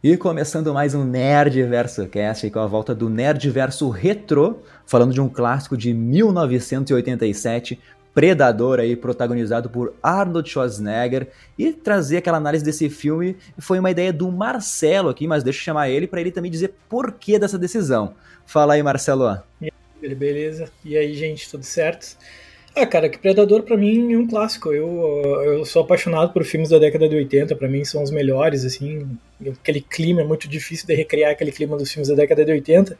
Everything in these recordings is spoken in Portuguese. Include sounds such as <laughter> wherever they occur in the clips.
E começando mais um Nerd Verso Cast com a volta do Nerd Verso Retro, falando de um clássico de 1987, Predador aí protagonizado por Arnold Schwarzenegger e trazer aquela análise desse filme foi uma ideia do Marcelo aqui, mas deixa eu chamar ele para ele também dizer por que dessa decisão. Fala aí, Marcelo. E aí, beleza? E aí, gente, tudo certo? Ah, cara, que Predador para mim é um clássico. Eu, eu sou apaixonado por filmes da década de 80, para mim são os melhores, assim. Aquele clima é muito difícil de recriar aquele clima dos filmes da década de 80.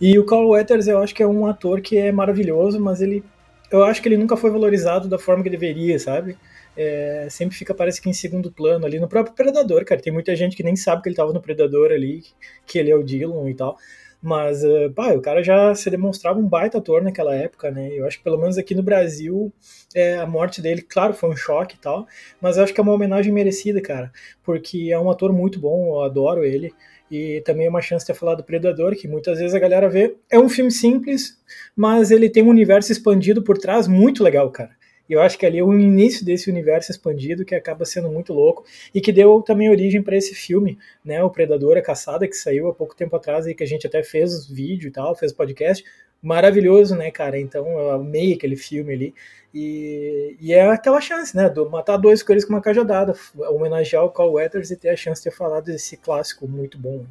E o Carl Weathers eu acho que é um ator que é maravilhoso, mas ele eu acho que ele nunca foi valorizado da forma que deveria, sabe? É, sempre fica, parece que em segundo plano ali no próprio Predador, cara. Tem muita gente que nem sabe que ele tava no Predador ali, que ele é o Dylan e tal. Mas, uh, pá, o cara já se demonstrava um baita ator naquela época, né? Eu acho que pelo menos aqui no Brasil, é, a morte dele, claro, foi um choque e tal, mas acho que é uma homenagem merecida, cara, porque é um ator muito bom, eu adoro ele. E também é uma chance de falar do Predador, que muitas vezes a galera vê. É um filme simples, mas ele tem um universo expandido por trás muito legal, cara. E eu acho que ali é o início desse universo expandido que acaba sendo muito louco e que deu também origem para esse filme, né? O Predador, a Caçada, que saiu há pouco tempo atrás e que a gente até fez vídeo e tal, fez podcast. Maravilhoso, né, cara? Então eu amei aquele filme ali. E, e é aquela chance, né? Do matar dois coelhos com uma cajadada, homenagear o Carl Weathers e ter a chance de ter falado desse clássico muito bom.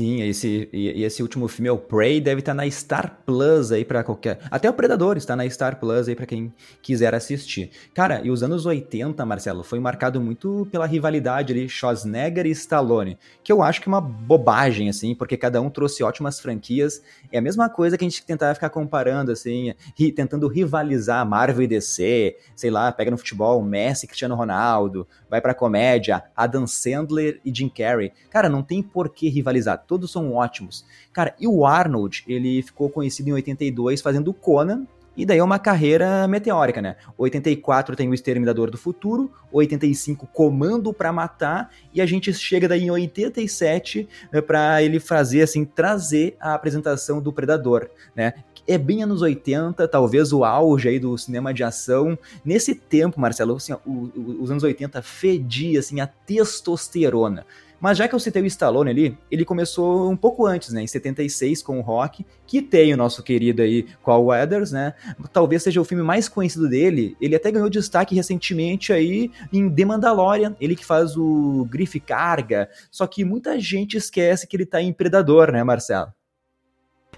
Sim, esse, e, esse último filme é o Prey, deve estar tá na Star Plus aí para qualquer. Até o Predador está na Star Plus aí para quem quiser assistir. Cara, e os anos 80, Marcelo, foi marcado muito pela rivalidade ali Schwarzenegger e Stallone, que eu acho que é uma bobagem, assim, porque cada um trouxe ótimas franquias. É a mesma coisa que a gente tentava ficar comparando, assim, ri, tentando rivalizar Marvel e DC, sei lá, pega no futebol Messi Cristiano Ronaldo, vai pra comédia Adam Sandler e Jim Carrey. Cara, não tem por que rivalizar todos são ótimos. Cara, e o Arnold, ele ficou conhecido em 82 fazendo Conan, e daí é uma carreira meteórica, né? 84 tem o Exterminador do Futuro, 85 Comando para Matar, e a gente chega daí em 87 né, para ele fazer assim, trazer a apresentação do Predador, né? É bem anos 80, talvez o auge aí do cinema de ação. Nesse tempo, Marcelo, assim, os anos 80 fedia assim a testosterona. Mas já que eu citei o Stallone ali, ele começou um pouco antes, né? Em 76 com o Rock, que tem o nosso querido aí Carl Weathers, né? Talvez seja o filme mais conhecido dele. Ele até ganhou destaque recentemente aí em The Mandalorian, ele que faz o Griff Carga. Só que muita gente esquece que ele tá em Predador, né, Marcelo?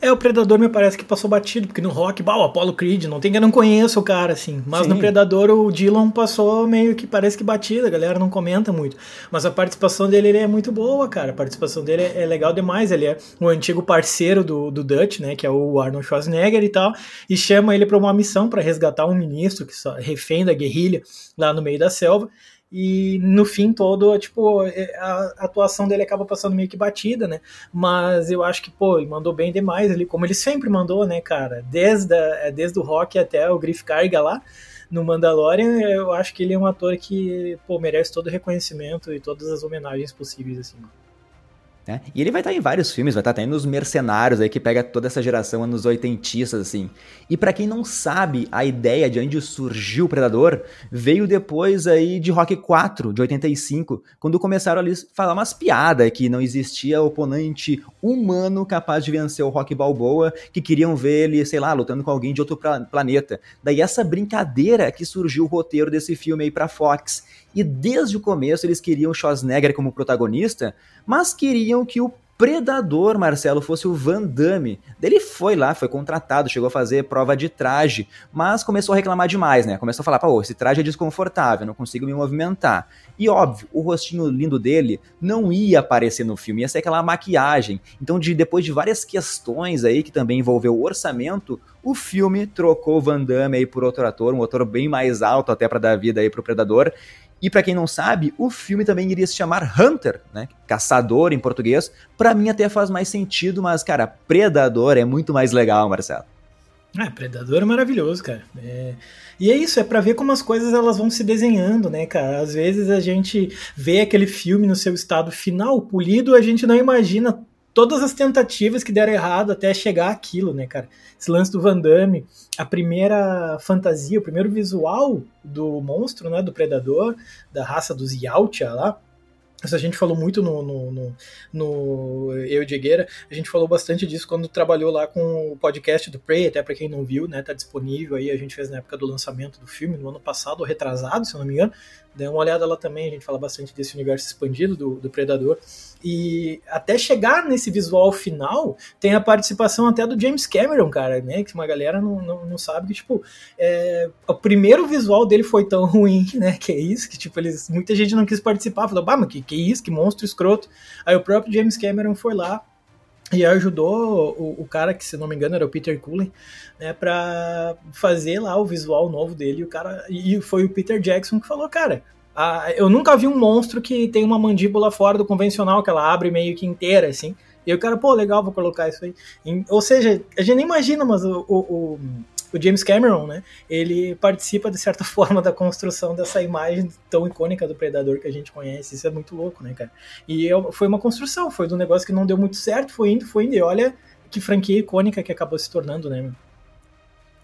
É, o Predador me parece que passou batido, porque no Rock, bah, o Apollo Creed, não tem que eu não conheço o cara, assim. Mas Sim. no Predador o Dylan passou meio que parece que batido, a galera não comenta muito. Mas a participação dele é muito boa, cara. A participação dele é, é legal demais. Ele é o antigo parceiro do, do Dutch, né, que é o Arnold Schwarzenegger e tal, e chama ele para uma missão para resgatar um ministro que só refém da guerrilha lá no meio da selva e no fim todo, tipo, é, a atuação dele acaba passando meio que batida, né? Mas eu acho que, pô, ele mandou bem demais ali, como ele sempre mandou, né, cara? Desde, a, é, desde o Rock até o Griff Carga lá, no Mandalorian, eu acho que ele é um ator que, pô, merece todo o reconhecimento e todas as homenagens possíveis, assim. Né? E ele vai estar em vários filmes, vai estar até nos Mercenários, aí, que pega toda essa geração anos oitentistas, assim. E para quem não sabe, a ideia de onde surgiu o Predador veio depois aí de Rock 4, de 85, quando começaram ali a falar umas piadas que não existia oponente humano capaz de vencer o Rock Balboa, que queriam ver ele, sei lá, lutando com alguém de outro planeta. Daí essa brincadeira que surgiu o roteiro desse filme aí pra Fox. E desde o começo eles queriam Schwarzenegger como protagonista, mas queriam que o Predador, Marcelo, fosse o Van Damme. Ele foi lá, foi contratado, chegou a fazer prova de traje, mas começou a reclamar demais, né? Começou a falar, pô, esse traje é desconfortável, não consigo me movimentar. E óbvio, o rostinho lindo dele não ia aparecer no filme, ia ser aquela maquiagem. Então, de, depois de várias questões aí, que também envolveu o orçamento, o filme trocou Van Damme aí por outro ator, um ator bem mais alto até para dar vida aí pro Predador, e para quem não sabe, o filme também iria se chamar Hunter, né? Caçador em português. Para mim até faz mais sentido, mas cara, Predador é muito mais legal, Marcelo. É, Predador é maravilhoso, cara. É... E é isso, é para ver como as coisas elas vão se desenhando, né, cara? Às vezes a gente vê aquele filme no seu estado final, polido, a gente não imagina todas as tentativas que deram errado até chegar aquilo, né, cara? Esse lance do Van Damme, a primeira fantasia, o primeiro visual do monstro, né, do predador, da raça dos Yautja lá, Isso a gente falou muito no, no, no, no Eu de Gueira, a gente falou bastante disso quando trabalhou lá com o podcast do Prey, até para quem não viu, né, tá disponível aí, a gente fez na época do lançamento do filme, no ano passado, retrasado, se eu não me engano, dê uma olhada lá também, a gente fala bastante desse universo expandido do, do Predador, e até chegar nesse visual final, tem a participação até do James Cameron, cara, né, que uma galera não, não, não sabe que, tipo, é, o primeiro visual dele foi tão <laughs> ruim, né, que é isso, que, tipo, eles, muita gente não quis participar, falou, bah, mas que, que isso, que monstro escroto. Aí o próprio James Cameron foi lá e ajudou o, o, cara, que se não me engano era o Peter Cullen, né, pra fazer lá o visual novo dele. E, o cara, e foi o Peter Jackson que falou, cara, eu nunca vi um monstro que tem uma mandíbula fora do convencional, que ela abre meio que inteira, assim. E o cara, pô, legal, vou colocar isso aí. ou seja, a gente nem imagina, mas o, o, o James Cameron, né, ele participa de certa <laughs> forma da construção dessa imagem tão icônica do Predador que a gente conhece. Isso é muito louco, né, cara? E eu, foi uma construção, foi de um negócio que não deu muito certo, foi indo, foi indo, e olha que franquia icônica que acabou se tornando, né?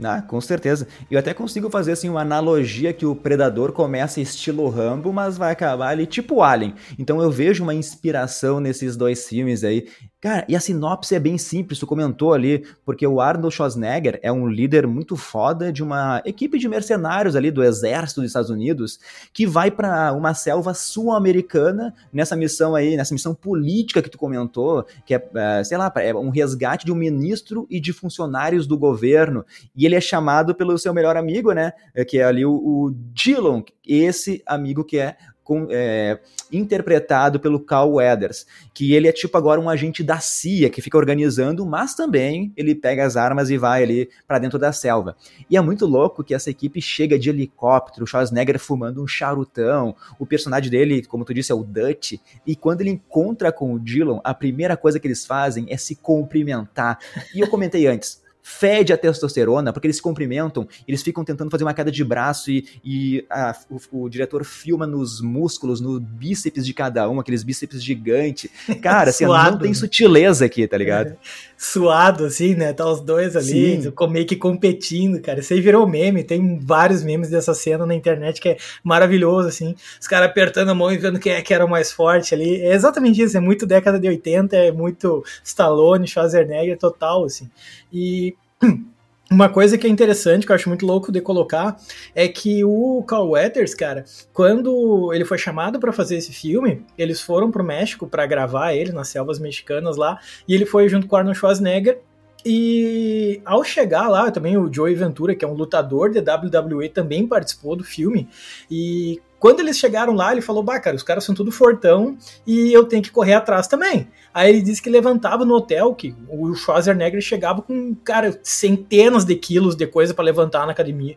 Ah, com certeza. Eu até consigo fazer assim uma analogia que o Predador começa estilo Rambo, mas vai acabar ali tipo Alien. Então eu vejo uma inspiração nesses dois filmes aí. Cara, e a sinopse é bem simples, tu comentou ali, porque o Arnold Schwarzenegger é um líder muito foda de uma equipe de mercenários ali do exército dos Estados Unidos que vai para uma selva sul-americana nessa missão aí, nessa missão política que tu comentou, que é, é, sei lá, é um resgate de um ministro e de funcionários do governo. E ele é chamado pelo seu melhor amigo, né, que é ali o, o Dillon, esse amigo que é com, é, interpretado pelo Carl Weathers, que ele é tipo agora um agente da CIA que fica organizando, mas também ele pega as armas e vai ali para dentro da selva. E é muito louco que essa equipe chega de helicóptero, o Schwarzenegger fumando um charutão, o personagem dele, como tu disse, é o Dutch, e quando ele encontra com o Dillon, a primeira coisa que eles fazem é se cumprimentar. E eu comentei antes, fede a testosterona, porque eles se cumprimentam, eles ficam tentando fazer uma queda de braço e, e a, o, o, diretor filma nos músculos, no bíceps de cada um, aqueles bíceps gigantes. <laughs> Cara, assim, não tem sutileza aqui, tá ligado? É. Suado, assim, né? Tá os dois ali, Sim. meio que competindo, cara. Isso aí virou meme, tem vários memes dessa cena na internet que é maravilhoso, assim. Os caras apertando a mão e vendo quem é que era o mais forte ali. É exatamente isso, é muito década de 80, é muito Stallone, Schwarzenegger total, assim. E uma coisa que é interessante, que eu acho muito louco de colocar, é que o Carl Weathers, cara, quando ele foi chamado para fazer esse filme, eles foram pro México para gravar ele nas selvas mexicanas lá, e ele foi junto com Arnold Schwarzenegger. E ao chegar lá, também o Joey Ventura, que é um lutador de WWE, também participou do filme. E quando eles chegaram lá, ele falou: Bah, cara, os caras são tudo fortão e eu tenho que correr atrás também. Aí ele disse que levantava no hotel, que o Schwarzenegger chegava com, cara, centenas de quilos de coisa para levantar na academia.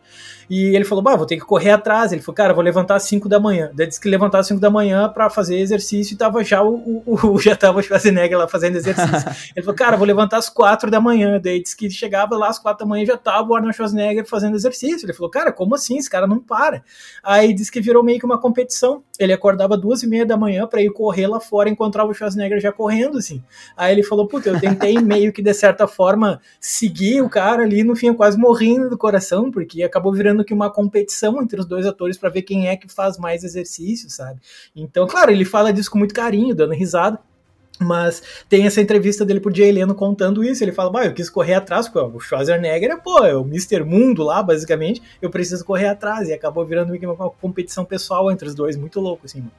E ele falou: Bah, vou ter que correr atrás. Ele falou: Cara, vou levantar às 5 da manhã. Ele disse que levantava às 5 da manhã para fazer exercício e tava já o, o, o, <laughs> já tava o Schwarzenegger lá fazendo exercício. <laughs> ele falou: Cara, vou levantar às 4 da manhã. Daí disse que chegava lá às 4 da manhã já tava o Arnold Schwarzenegger fazendo exercício. Ele falou: Cara, como assim? Esse cara não para. Aí disse que virou meio que uma competição. Ele acordava duas e meia da manhã para ir correr lá fora, encontrava o Schwarzenegger já correndo, assim. Aí ele falou, puta, eu tentei <laughs> meio que, de certa forma, seguir o cara ali, no fim eu quase morrendo do coração, porque acabou virando que uma competição entre os dois atores para ver quem é que faz mais exercício, sabe? Então, claro, ele fala disso com muito carinho, dando risada, mas tem essa entrevista dele pro Jay Leno contando isso. Ele fala: eu quis correr atrás, porque o Schwarzenegger é, pô, é o Mr. Mundo lá, basicamente. Eu preciso correr atrás. E acabou virando uma competição pessoal entre os dois. Muito louco, assim, mano.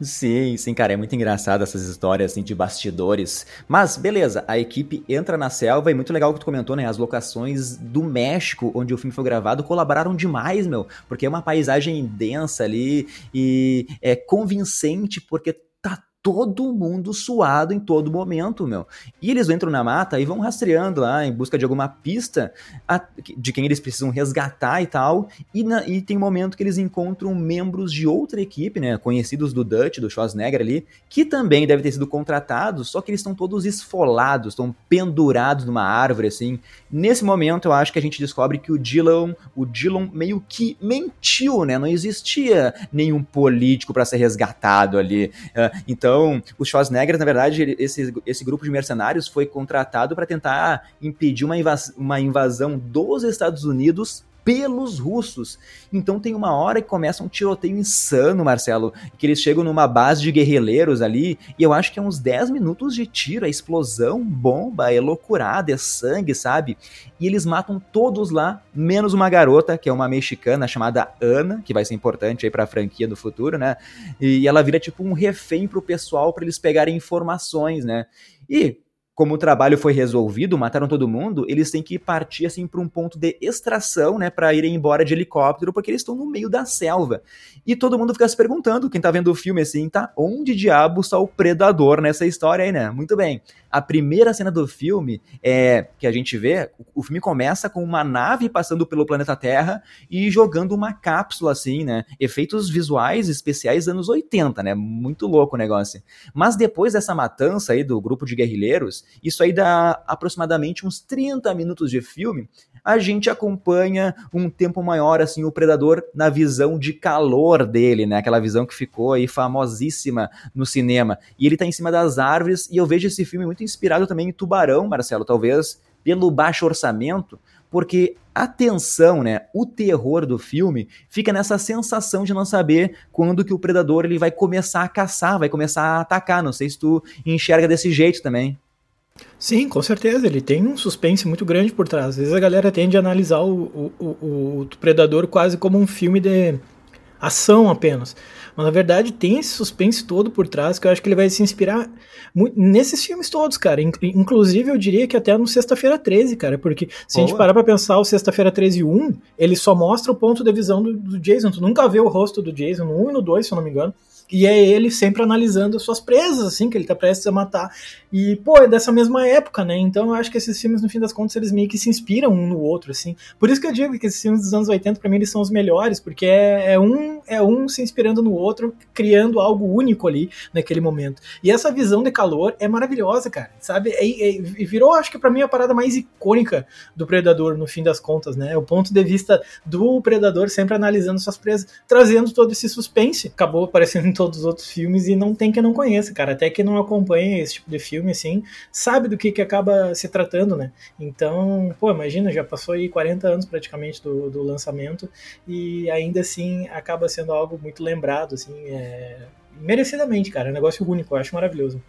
Sim, sim, cara, é muito engraçado essas histórias assim, de bastidores. Mas, beleza, a equipe entra na selva e muito legal o que tu comentou, né? As locações do México, onde o filme foi gravado, colaboraram demais, meu, porque é uma paisagem densa ali e é convincente porque todo mundo suado em todo momento, meu. E eles entram na mata e vão rastreando lá em busca de alguma pista a, de quem eles precisam resgatar e tal. E, na, e tem um momento que eles encontram membros de outra equipe, né? Conhecidos do Dutch, do Schwarzenegger ali, que também devem ter sido contratados, só que eles estão todos esfolados, estão pendurados numa árvore, assim. Nesse momento, eu acho que a gente descobre que o Dillon, o Dillon meio que mentiu, né? Não existia nenhum político para ser resgatado ali. Uh, então, então, o Schwarzenegger, na verdade, esse, esse grupo de mercenários foi contratado para tentar impedir uma, invas uma invasão dos Estados Unidos pelos russos. Então tem uma hora que começa um tiroteio insano, Marcelo, que eles chegam numa base de guerrilheiros ali, e eu acho que é uns 10 minutos de tiro, é explosão, bomba, é loucurada, é sangue, sabe? E eles matam todos lá, menos uma garota, que é uma mexicana chamada Ana, que vai ser importante aí pra franquia do futuro, né? E ela vira tipo um refém pro pessoal para eles pegarem informações, né? E como o trabalho foi resolvido, mataram todo mundo, eles têm que partir assim para um ponto de extração, né, para irem embora de helicóptero, porque eles estão no meio da selva. E todo mundo fica se perguntando, quem tá vendo o filme assim, tá, onde diabo está o predador nessa história aí, né? Muito bem. A primeira cena do filme é que a gente vê, o filme começa com uma nave passando pelo planeta Terra e jogando uma cápsula assim, né? Efeitos visuais especiais anos 80, né? Muito louco o negócio. Mas depois dessa matança aí do grupo de guerrilheiros, isso aí dá aproximadamente uns 30 minutos de filme. A gente acompanha um tempo maior assim o predador na visão de calor dele, né? Aquela visão que ficou aí famosíssima no cinema. E ele tá em cima das árvores e eu vejo esse filme muito inspirado também em Tubarão, Marcelo, talvez pelo baixo orçamento, porque a tensão, né, o terror do filme fica nessa sensação de não saber quando que o predador ele vai começar a caçar, vai começar a atacar. Não sei se tu enxerga desse jeito também. Sim, com certeza. Ele tem um suspense muito grande por trás. Às vezes a galera tende a analisar o, o, o, o Predador quase como um filme de ação apenas. Mas na verdade tem esse suspense todo por trás que eu acho que ele vai se inspirar muito nesses filmes todos, cara. Inclusive eu diria que até no Sexta-feira 13, cara, porque se Boa. a gente parar pra pensar o Sexta-feira 13 1, ele só mostra o ponto de visão do, do Jason. Tu nunca vê o rosto do Jason no 1 e no 2, se eu não me engano. E é ele sempre analisando as suas presas, assim, que ele tá prestes a matar. E, pô, é dessa mesma época, né? Então eu acho que esses filmes, no fim das contas, eles meio que se inspiram um no outro, assim. Por isso que eu digo que esses filmes dos anos 80, pra mim, eles são os melhores, porque é, é um, é um se inspirando no outro, criando algo único ali naquele momento. E essa visão de calor é maravilhosa, cara, sabe? E, virou, acho que para mim, a parada mais icônica do Predador, no fim das contas, né? O ponto de vista do Predador sempre analisando suas presas, trazendo todo esse suspense. Acabou aparecendo todos os outros filmes e não tem que não conheça, cara. Até que não acompanha esse tipo de filme, assim, sabe do que, que acaba se tratando, né? Então, pô, imagina, já passou aí 40 anos praticamente do, do lançamento e ainda assim acaba sendo algo muito lembrado, assim, é... merecidamente, cara. É um negócio único, eu acho maravilhoso.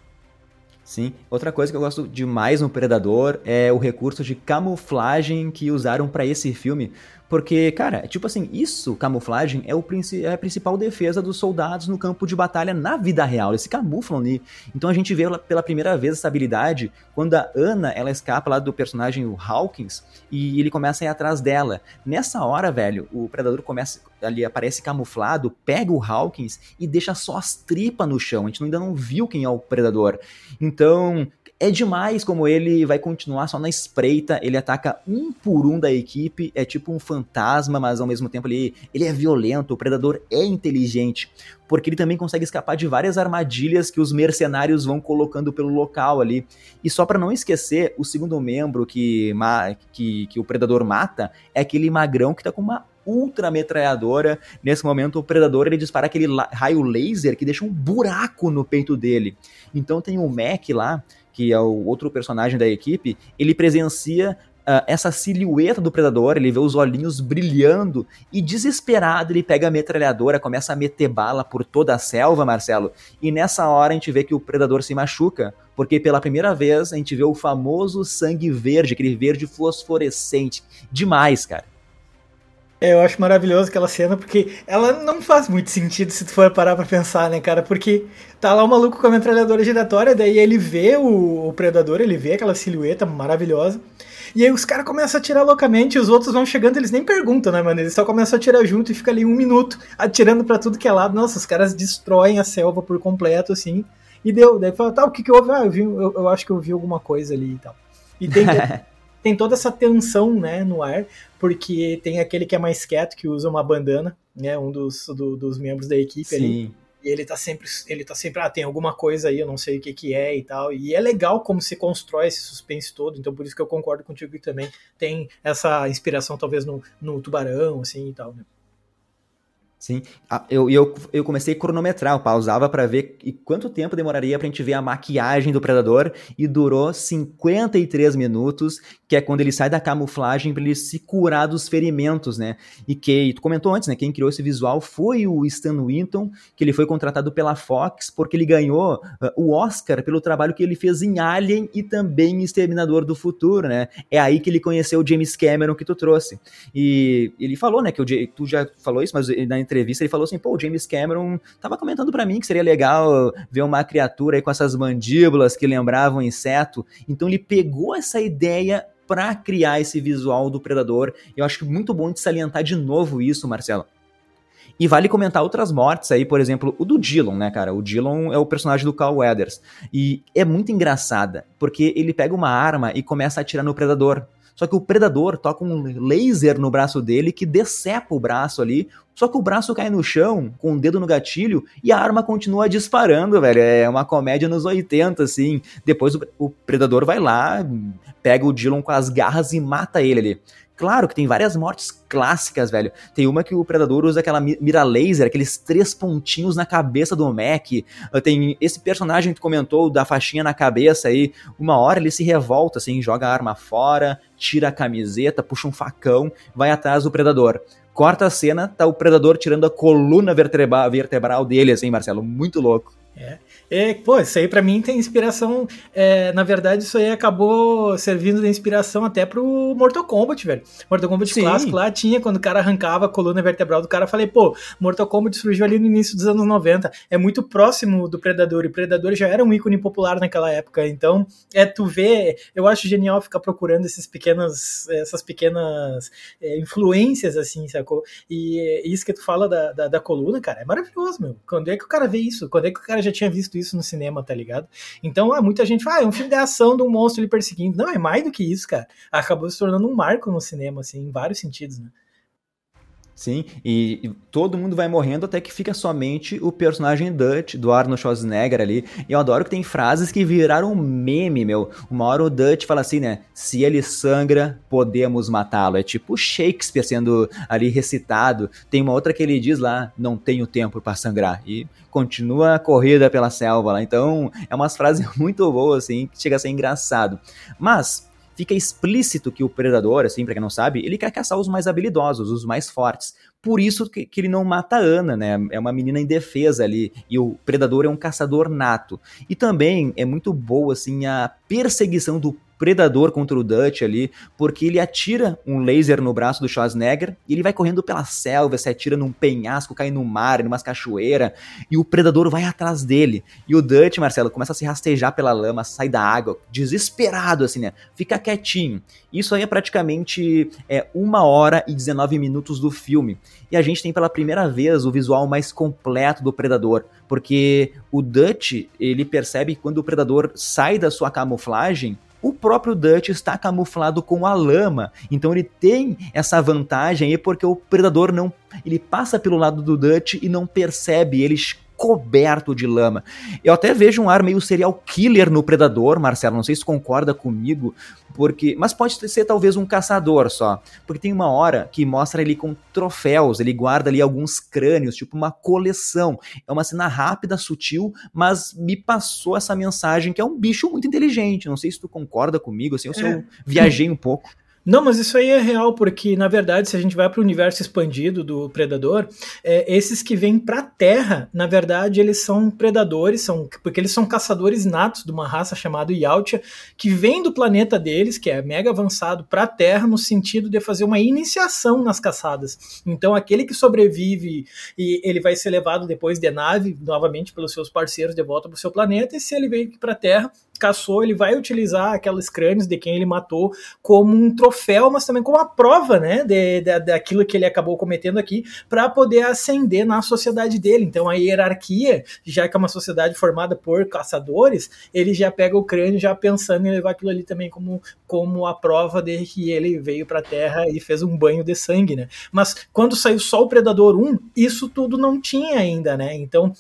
Sim. Outra coisa que eu gosto demais no Predador é o recurso de camuflagem que usaram para esse filme. Porque, cara, tipo assim, isso, camuflagem, é, o, é a principal defesa dos soldados no campo de batalha na vida real. Eles se camuflam ali. Então a gente vê pela primeira vez essa habilidade quando a Ana, ela escapa lá do personagem o Hawkins e ele começa a ir atrás dela. Nessa hora, velho, o predador começa ali aparece camuflado, pega o Hawkins e deixa só as tripas no chão. A gente ainda não viu quem é o predador. Então, é demais como ele vai continuar só na espreita, ele ataca um por um da equipe, é tipo um fantasma, mas ao mesmo tempo ele, ele é violento, o predador é inteligente, porque ele também consegue escapar de várias armadilhas que os mercenários vão colocando pelo local ali. E só para não esquecer, o segundo membro que, que, que o predador mata é aquele magrão que tá com uma ultra metralhadora. Nesse momento, o predador ele dispara aquele raio laser que deixa um buraco no peito dele. Então tem o Mac lá, que é o outro personagem da equipe, ele presencia uh, essa silhueta do predador, ele vê os olhinhos brilhando e desesperado ele pega a metralhadora, começa a meter bala por toda a selva, Marcelo. E nessa hora a gente vê que o predador se machuca, porque pela primeira vez a gente vê o famoso sangue verde, aquele verde fosforescente. Demais, cara. É, eu acho maravilhoso aquela cena, porque ela não faz muito sentido se tu for parar pra pensar, né, cara? Porque tá lá o maluco com a metralhadora giratória, daí ele vê o, o predador, ele vê aquela silhueta maravilhosa. E aí os caras começam a atirar loucamente, os outros vão chegando, eles nem perguntam, né, mano? Eles só começam a atirar junto e fica ali um minuto atirando para tudo que é lado. Nossa, os caras destroem a selva por completo, assim. E deu. Daí fala, tá, o que que houve? Ah, eu, vi, eu, eu acho que eu vi alguma coisa ali e tal. E tem. <laughs> tem toda essa tensão né, no ar, porque tem aquele que é mais quieto, que usa uma bandana, né, um dos, do, dos membros da equipe Sim. ali. E ele tá sempre, ele tá sempre, ah, tem alguma coisa aí, eu não sei o que que é e tal. E é legal como se constrói esse suspense todo, então por isso que eu concordo contigo que também tem essa inspiração talvez no, no tubarão, assim e tal, né? Sim, eu, eu, eu comecei a cronometrar, eu pausava para ver quanto tempo demoraria pra gente ver a maquiagem do predador e durou 53 minutos, que é quando ele sai da camuflagem para ele se curar dos ferimentos, né? E que tu comentou antes, né? Quem criou esse visual foi o Stan Winton, que ele foi contratado pela Fox porque ele ganhou uh, o Oscar pelo trabalho que ele fez em Alien e também em Exterminador do Futuro, né? É aí que ele conheceu o James Cameron que tu trouxe. E ele falou, né, que o, tu já falou isso, mas na entrevista ele falou assim, pô, o James Cameron tava comentando para mim que seria legal ver uma criatura aí com essas mandíbulas que lembravam inseto. Então ele pegou essa ideia para criar esse visual do predador. Eu acho que muito bom de salientar de novo isso, Marcelo. E vale comentar outras mortes aí, por exemplo, o do Dillon, né, cara? O Dillon é o personagem do Carl Weathers. E é muito engraçada, porque ele pega uma arma e começa a atirar no predador. Só que o predador toca um laser no braço dele que decepa o braço ali. Só que o braço cai no chão, com o dedo no gatilho, e a arma continua disparando, velho. É uma comédia nos 80, assim. Depois o, o predador vai lá, pega o Dillon com as garras e mata ele ali. Claro que tem várias mortes clássicas, velho. Tem uma que o Predador usa aquela mira laser, aqueles três pontinhos na cabeça do Mac. Tem esse personagem que tu comentou, da faixinha na cabeça aí. Uma hora ele se revolta, assim, joga a arma fora, tira a camiseta, puxa um facão, vai atrás do Predador. Corta a cena, tá o Predador tirando a coluna vertebral, vertebral dele, assim, Marcelo. Muito louco. É. É, pô, isso aí pra mim tem inspiração. É, na verdade, isso aí acabou servindo de inspiração até pro Mortal Kombat, velho. Mortal Kombat Sim. clássico lá tinha, quando o cara arrancava a coluna vertebral do cara, falei, pô, Mortal Kombat surgiu ali no início dos anos 90. É muito próximo do Predador, e o Predador já era um ícone popular naquela época. Então, é tu vê, eu acho genial ficar procurando esses pequenas, essas pequenas é, influências, assim, sacou? E é, isso que tu fala da, da, da coluna, cara, é maravilhoso, meu. Quando é que o cara vê isso? Quando é que o cara já tinha visto isso no cinema, tá ligado? Então, ah, muita gente fala, ah, é um filme de ação de um monstro ele perseguindo. Não, é mais do que isso, cara. Acabou se tornando um marco no cinema, assim, em vários sentidos, né? Sim, e, todo mundo vai morrendo até que fica somente o personagem Dutch, do Arnold Schwarzenegger ali. E eu adoro que tem frases que viraram meme, meu. Uma hora o Dutch fala assim, né? Se ele sangra, podemos matá-lo. É tipo Shakespeare sendo ali recitado. Tem uma outra que ele diz lá, não tenho tempo para sangrar. E continua a corrida pela selva lá. Então, é umas frases <laughs> muito boas, assim, que chega a ser engraçado. Mas, fica explícito que o predador, assim, pra quem não sabe, ele quer caçar os mais habilidosos, os mais fortes. Por isso que, que ele não mata a Ana, né? É uma menina indefesa ali. E o predador é um caçador nato. E também é muito boa, assim, a perseguição do predador contra o Dutch ali, porque ele atira um laser no braço do Schwarzenegger e ele vai correndo pela selva, se atira num penhasco, cai no mar, em umas cachoeiras, e o predador vai atrás dele. E o Dutch, Marcelo, começa a se rastejar pela lama, sai da água, desesperado, assim, né? Fica quietinho. Isso aí é praticamente é, uma hora e 19 minutos do filme. E a gente tem pela primeira vez o visual mais completo do predador, porque o Dutch, ele percebe quando o predador sai da sua camuflagem, o próprio Dutch está camuflado com a lama, então ele tem essa vantagem aí porque o predador não, ele passa pelo lado do Dutch e não percebe, ele coberto de lama. Eu até vejo um ar meio serial killer no Predador, Marcelo, não sei se concorda comigo, porque, mas pode ser talvez um caçador só, porque tem uma hora que mostra ele com troféus, ele guarda ali alguns crânios, tipo uma coleção. É uma cena rápida, sutil, mas me passou essa mensagem que é um bicho muito inteligente. Não sei se tu concorda comigo, assim, ou se é. eu viajei um pouco. Não, mas isso aí é real, porque na verdade, se a gente vai para o universo expandido do predador, é, esses que vêm para a Terra, na verdade, eles são predadores, são porque eles são caçadores natos de uma raça chamada Yautja, que vem do planeta deles, que é mega avançado, para a Terra no sentido de fazer uma iniciação nas caçadas. Então, aquele que sobrevive e ele vai ser levado depois de nave novamente pelos seus parceiros de volta para o seu planeta, e se ele veio para a Terra, caçou, ele vai utilizar aquelas crânios de quem ele matou como um troféu, mas também como uma prova, né, de, de, daquilo que ele acabou cometendo aqui, para poder ascender na sociedade dele. Então a hierarquia, já que é uma sociedade formada por caçadores, ele já pega o crânio já pensando em levar aquilo ali também como, como a prova de que ele veio para a Terra e fez um banho de sangue, né? Mas quando saiu só o Predador 1, isso tudo não tinha ainda, né? Então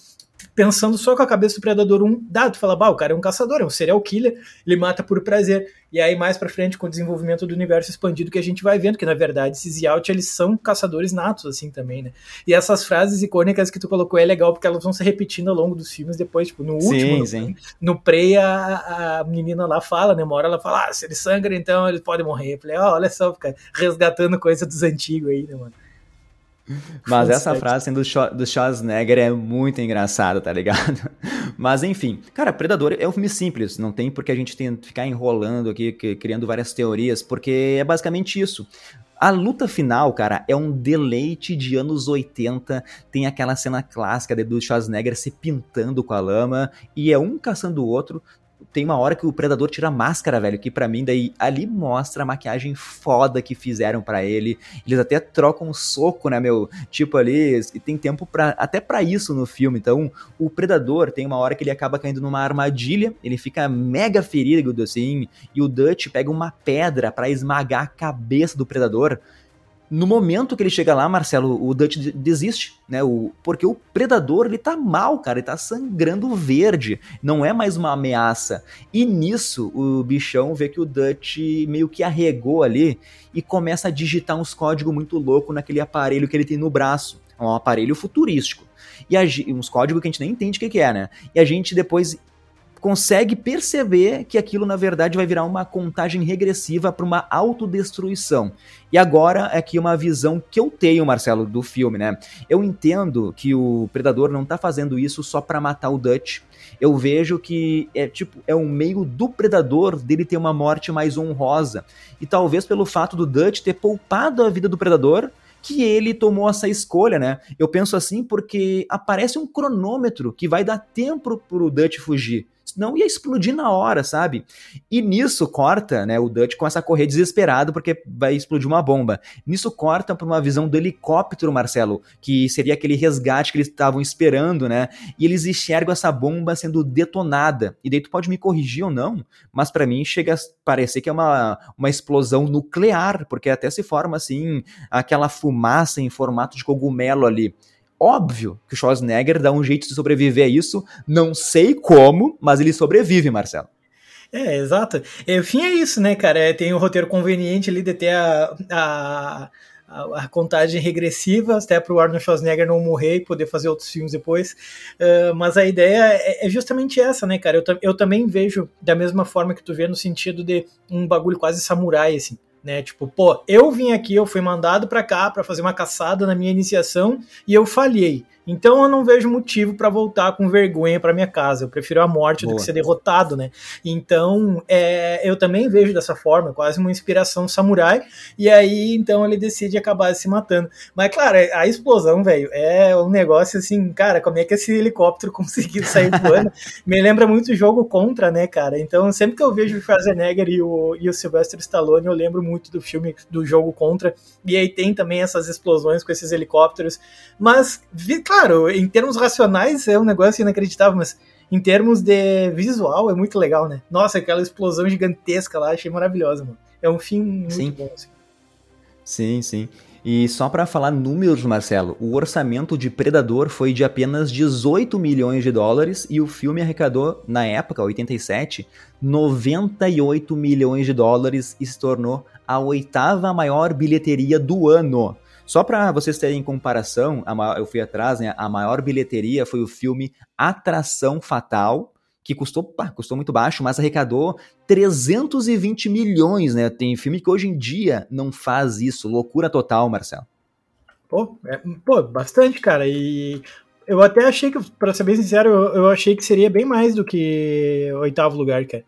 pensando só com a cabeça do Predador 1, dá, tu fala, bah, o cara é um caçador, é um serial killer, ele mata por prazer. E aí, mais pra frente, com o desenvolvimento do universo expandido, que a gente vai vendo que, na verdade, esses Yacht, eles são caçadores natos, assim, também, né? E essas frases icônicas que tu colocou é legal, porque elas vão se repetindo ao longo dos filmes depois, tipo, no último, sim, no, sim. no Prey, a, a menina lá fala, né? Uma hora ela fala, ah, se eles sangram, então eles podem morrer. Eu falei, oh, olha só, fica resgatando coisa dos antigos aí, né, mano? <laughs> Mas essa frase do, do Schwarzenegger é muito engraçada, tá ligado? <laughs> Mas enfim, cara, Predador é um filme simples, não tem por que a gente tem, ficar enrolando aqui, criando várias teorias, porque é basicamente isso. A luta final, cara, é um deleite de anos 80. Tem aquela cena clássica do Schwarzenegger se pintando com a lama e é um caçando o outro tem uma hora que o predador tira a máscara, velho, que para mim daí ali mostra a maquiagem foda que fizeram para ele. Eles até trocam um soco, né, meu? Tipo ali, e tem tempo para até para isso no filme. Então, o predador tem uma hora que ele acaba caindo numa armadilha, ele fica mega ferido assim, e o Dutch pega uma pedra para esmagar a cabeça do predador. No momento que ele chega lá, Marcelo, o Dutch desiste, né? O, porque o predador, ele tá mal, cara, ele tá sangrando verde, não é mais uma ameaça. E nisso, o bichão vê que o Dutch meio que arregou ali e começa a digitar uns códigos muito loucos naquele aparelho que ele tem no braço. É um aparelho futurístico. E uns códigos que a gente nem entende o que, que é, né? E a gente depois consegue perceber que aquilo na verdade vai virar uma contagem regressiva para uma autodestruição. E agora aqui uma visão que eu tenho, Marcelo, do filme, né? Eu entendo que o predador não tá fazendo isso só para matar o Dutch. Eu vejo que é tipo é um meio do predador dele ter uma morte mais honrosa. E talvez pelo fato do Dutch ter poupado a vida do predador, que ele tomou essa escolha, né? Eu penso assim porque aparece um cronômetro que vai dar tempo pro Dutch fugir não ia explodir na hora, sabe? E nisso corta, né? O Dutch começa a correr desesperado porque vai explodir uma bomba. Nisso corta para uma visão do helicóptero, Marcelo, que seria aquele resgate que eles estavam esperando, né? E eles enxergam essa bomba sendo detonada. E daí tu pode me corrigir ou não, mas para mim chega a parecer que é uma, uma explosão nuclear, porque até se forma assim aquela fumaça em formato de cogumelo ali. Óbvio que o Schwarzenegger dá um jeito de sobreviver a isso, não sei como, mas ele sobrevive, Marcelo. É, exato. Enfim, é isso, né, cara? É, tem um roteiro conveniente ali de ter a, a, a, contagem regressiva, até para o Arnold Schwarzenegger não morrer e poder fazer outros filmes depois. Uh, mas a ideia é, é, justamente essa, né, cara? Eu, eu também vejo da mesma forma que tu vê no sentido de um bagulho quase samurai, assim né? Tipo, pô, eu vim aqui, eu fui mandado para cá para fazer uma caçada na minha iniciação e eu falhei. Então eu não vejo motivo para voltar com vergonha para minha casa. Eu prefiro a morte Boa. do que ser derrotado, né? Então é, eu também vejo dessa forma, quase uma inspiração samurai. E aí então ele decide acabar se matando. Mas claro, a explosão, velho, é um negócio assim, cara, como é que esse helicóptero <laughs> conseguiu sair voando? Me lembra muito o jogo Contra, né, cara? Então sempre que eu vejo o Schwarzenegger e o, e o Sylvester Stallone, eu lembro muito do filme do jogo Contra. E aí tem também essas explosões com esses helicópteros. Mas, claro, claro, em termos racionais é um negócio inacreditável, mas em termos de visual é muito legal, né? Nossa, aquela explosão gigantesca lá, achei maravilhosa, mano. É um fim muito sim. bom, assim. Sim, sim. E só para falar números, Marcelo, o orçamento de Predador foi de apenas 18 milhões de dólares e o filme arrecadou, na época, 87, 98 milhões de dólares e se tornou a oitava maior bilheteria do ano. Só para vocês terem comparação, eu fui atrás, né? A maior bilheteria foi o filme Atração Fatal, que custou, pá, custou muito baixo, mas arrecadou 320 milhões, né? Tem filme que hoje em dia não faz isso. Loucura total, Marcelo. Pô, é, pô, bastante, cara. E eu até achei que, para ser bem sincero, eu, eu, achei que seria bem mais do que oitavo lugar, cara.